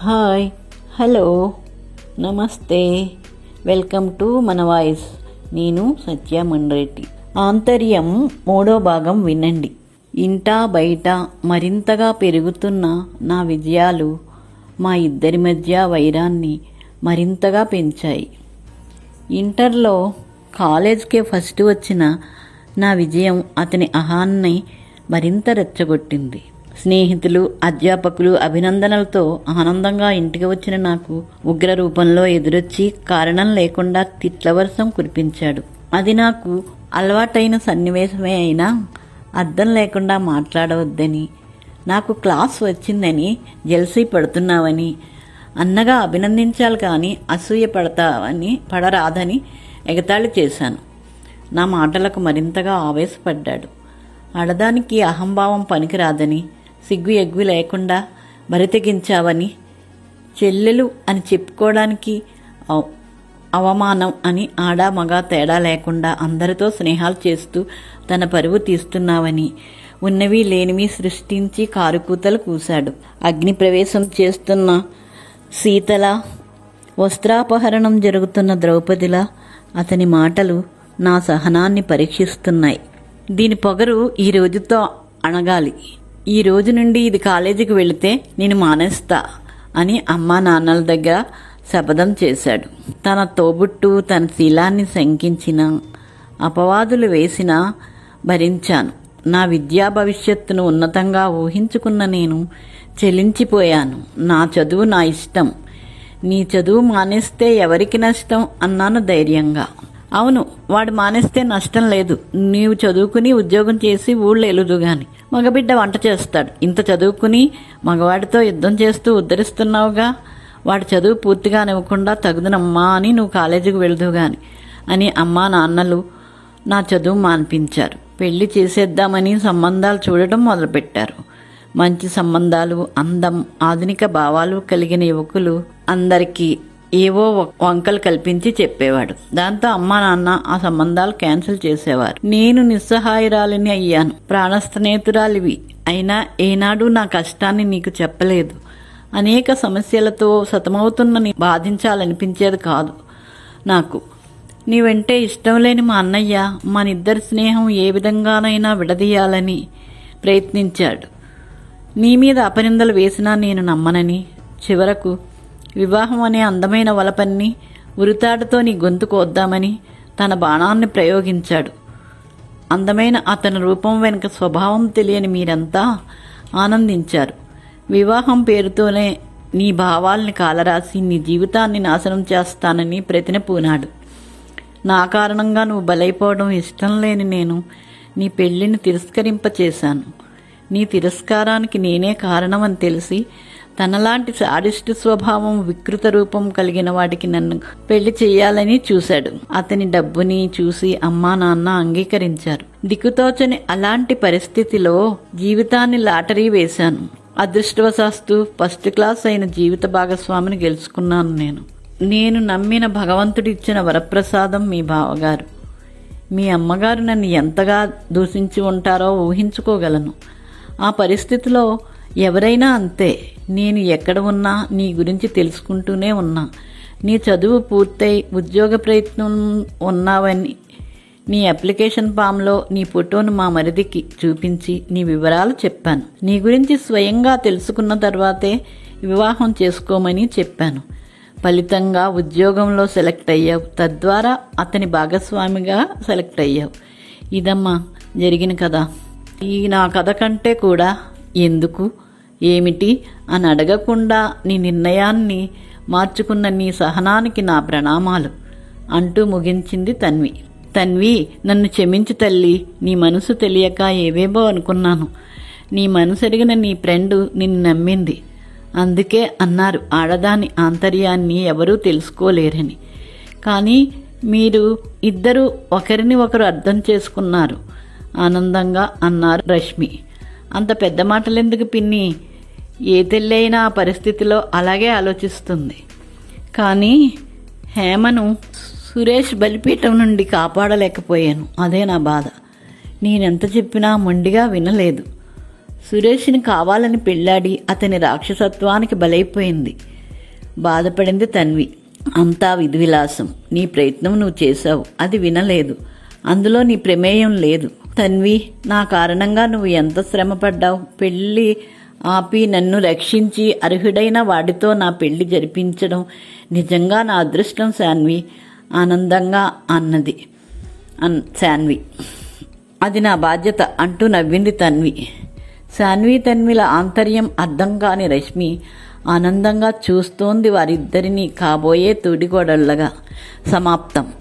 Hi hello namaste. Welcome to మన voice. నేను సత్య మండ్రెడ్డి. ఆంతర్యం మూడో భాగం వినండి. ఇంటా బయట మరింతగా పెరుగుతున్న నా విజయాలు మా ఇద్దరి మధ్య వైరాన్ని మరింతగా పెంచాయి. ఇంటర్లో కాలేజ్కే ఫస్ట్ వచ్చిన నా విజయం అతని అహాన్ని మరింత రెచ్చగొట్టింది. స్నేహితులు అధ్యాపకులు అభినందనలతో ఆనందంగా ఇంటికి వచ్చిన నాకు ఉగ్ర రూపంలో ఎదురొచ్చి కారణం లేకుండా తిట్ల వర్షం కురిపించాడు. అది నాకు అలవాటైన సన్నివేశమే అయినా అర్థం లేకుండా మాట్లాడవద్దని నాకు క్లాస్ వచ్చిందని జెల్సీ పడుతున్నావని అన్నగా అభినందించాలి కానీ అసూయ పడతావని పడరాదని ఎగతాళి చేశాను. నా మాటలకు మరింతగా ఆవేశపడ్డాడు. ఆడదానికి అహంభావం పనికిరాదని సిగ్గు ఎగ్గు లేకుండా బరితెగించావని చెల్లెలు అని చెప్పుకోవడానికి అవ- అవమానం అని ఆడా మగ తేడా లేకుండా అందరితో స్నేహాలు చేస్తూ తన పరువు తీస్తున్నావని ఉన్నవి లేనివి సృష్టించి కారుకూతలు కూశాడు. అగ్ని ప్రవేశం చేస్తున్న శీతల వస్త్రాపహరణం జరుగుతున్న ద్రౌపదిలా అతని మాటలు నా సహనాన్ని పరీక్షిస్తున్నాయి. దీని పొగరు ఈ రోజుతో అణగాలి. ఈ రోజు నుండి ఇది కాలేజీకి వెళితే నేను మానేస్తా అని అమ్మా నాన్నల దగ్గర శపథం చేశాడు. తన తోబుట్టు తన శీలాన్ని శంకించిన అపవాదులు వేసినా భరించాను. నా విద్యా భవిష్యత్తును ఉన్నతంగా ఊహించుకున్న నేను చెలించిపోయాను. నా చదువు నా ఇష్టం. నీ చదువు మానేస్తే ఎవరికి నష్టం? అన్నాను ధైర్యంగా. అవును వాడు మానేస్తే నష్టం లేదు. నీవు చదువుకుని ఉద్యోగం చేసి ఊళ్ళో ఎలుదు గాని మగబిడ్డ వంట చేస్తాడు. ఇంత చదువుకుని మగవాడితో యుద్ధం చేస్తూ ఉద్ధరిస్తున్నావుగా? వాడు చదువు పూర్తిగా నివ్వకుండా తగుదనమ్మా అని నువ్వు కాలేజీకి వెళదు గాని అని అమ్మా నాన్నలు నా చదువు మాన్పించారు. పెళ్ళి చేసేద్దామని సంబంధాలు చూడటం మొదలుపెట్టారు. మంచి సంబంధాలు అందం ఆధునిక భావాలు కలిగిన యువకులు అందరికీ ఏవో వ- వంకలు కల్పించి చెప్పేవాడు. దాంతో అమ్మా నాన్న ఆ సంబంధాలు క్యాన్సిల్ చేసేవారు. నేను నిస్సహాయురాలిని అయ్యాను. ప్రాణ స్నేహితురాలివి అయినా ఏనాడు నా కష్టాన్ని నీకు చెప్పలేదు. అనేక సమస్యలతో సతమవుతున్న బాధించాలనిపించేది కాదు నాకు. నీ వెంటే ఇష్టం లేని మా అన్నయ్య మనిద్దరి స్నేహం ఏ విధంగానైనా విడదీయాలని ప్రయత్నించాడు. నీ మీద అపనిందలు వేసినా నేను నమ్మనని చివరకు వివాహం అనే అందమైన వలపన్ని ఉరితాడుతో నీ గొంతు కోద్దామని తన బాణాన్ని ప్రయోగించాడు. అందమైన అతని రూపం వెనుక స్వభావం తెలియని మీరంతా ఆనందించారు. వివాహం పేరుతోనే నీ భావాల్ని కాలరాసి నీ జీవితాన్ని నాశనం చేస్తానని ప్రతిన పూనాడు. నా కారణంగా నువ్వు బలైపోవడం ఇష్టం లేని నేను నీ పెళ్ళిని తిరస్కరింపచేశాను. నీ తిరస్కారానికి నేనే కారణమని తెలిసి తనలాంటి సాడిస్ట్ స్వభావం వికృత రూపం కలిగిన వాడికి నన్ను పెళ్ళి చేయాలని చూశాడు. అతని డబ్బుని చూసి అమ్మా నాన్న అంగీకరించారు. దిక్కుతోచని అలాంటి పరిస్థితిలో జీవితాన్ని లాటరీ వేశాను. అదృష్టవశాస్తు ఫస్ట్ క్లాస్ అయిన జీవిత భాగస్వామిని గెలుచుకున్నాను నేను. నేను నమ్మిన భగవంతుడిచ్చిన వరప్రసాదం మీ బావగారు. మీ అమ్మగారు నన్ను ఎంతగా దూషించి ఉంటారో ఊహించుకోగలను. ఆ పరిస్థితిలో ఎవరైనా అంతే. నేను ఎక్కడ ఉన్నా నీ గురించి తెలుసుకుంటూనే ఉన్నా. నీ చదువు పూర్తయి ఉద్యోగ ప్రయత్నం ఉన్నావని నీ అప్లికేషన్ ఫామ్లో నీ ఫోటోను మా మరిదికి చూపించి నీ వివరాలు చెప్పాను. నీ గురించి స్వయంగా తెలుసుకున్న తర్వాతే వివాహం చేసుకోమని చెప్పాను. ఫలితంగా ఉద్యోగంలో సెలెక్ట్ అయ్యావు. తద్వారా అతని భాగస్వామిగా సెలెక్ట్ అయ్యావు. ఇదమ్మా జరిగిన కథ. ఈ నా కథ కంటే కూడా ఎందుకు? ఏమిటి అని అడగకుండా నీ నిర్ణయాన్ని మార్చుకున్న నీ సహనానికి నా ప్రణామాలు అంటూ ముగించింది తన్వి. తన్వి నన్ను క్షమించు తల్లి. నీ మనసు తెలియక ఏవేవో అనుకున్నాను. నీ మనసెరిగిన నీ ఫ్రెండ్ నిన్ను నమ్మింది. అందుకే అన్నారు ఆడదాని ఆంతర్యాన్ని ఎవరూ తెలుసుకోలేరని. కానీ మీరు ఇద్దరు ఒకరిని ఒకరు అర్థం చేసుకున్నారు. ఆనందంగా అన్నారు రష్మి. అంత పెద్ద మాటలెందుకు పిన్ని? ఏ తెల్లైనా ఆ పరిస్థితిలో అలాగే ఆలోచిస్తుంది. కానీ హేమను సురేష్ బలిపీఠం నుండి కాపాడలేకపోయాను. అదే నా బాధ. నేనెంత చెప్పినా మొండిగా వినలేదు. సురేష్ని కావాలని పెళ్ళాడి అతని రాక్షసత్వానికి బలైపోయింది. బాధపడింది తన్వి. అంతా విధివిలాసం. నీ ప్రయత్నం నువ్వు చేశావు. అది వినలేదు. అందులో నీ ప్రమేయం లేదు. తన్వి నా కారణంగా నువ్వు ఎంత శ్రమపడ్డావు? పెళ్ళి ఆపి నన్ను రక్షించి అర్హుడైన వాడితో నా పెళ్ళి జరిపించడం నిజంగా నా అదృష్టం శాన్వి. ఆనందంగా అన్నది. అన్ శాన్వి. అది నా బాధ్యత అంటూ నవ్వింది తన్వి. శాన్వి తన్విల ఆంతర్యం అర్థం కాని రశ్మి ఆనందంగా చూస్తోంది వారిద్దరినీ కాబోయే తోడిగోడళ్ళగా సమాప్తం.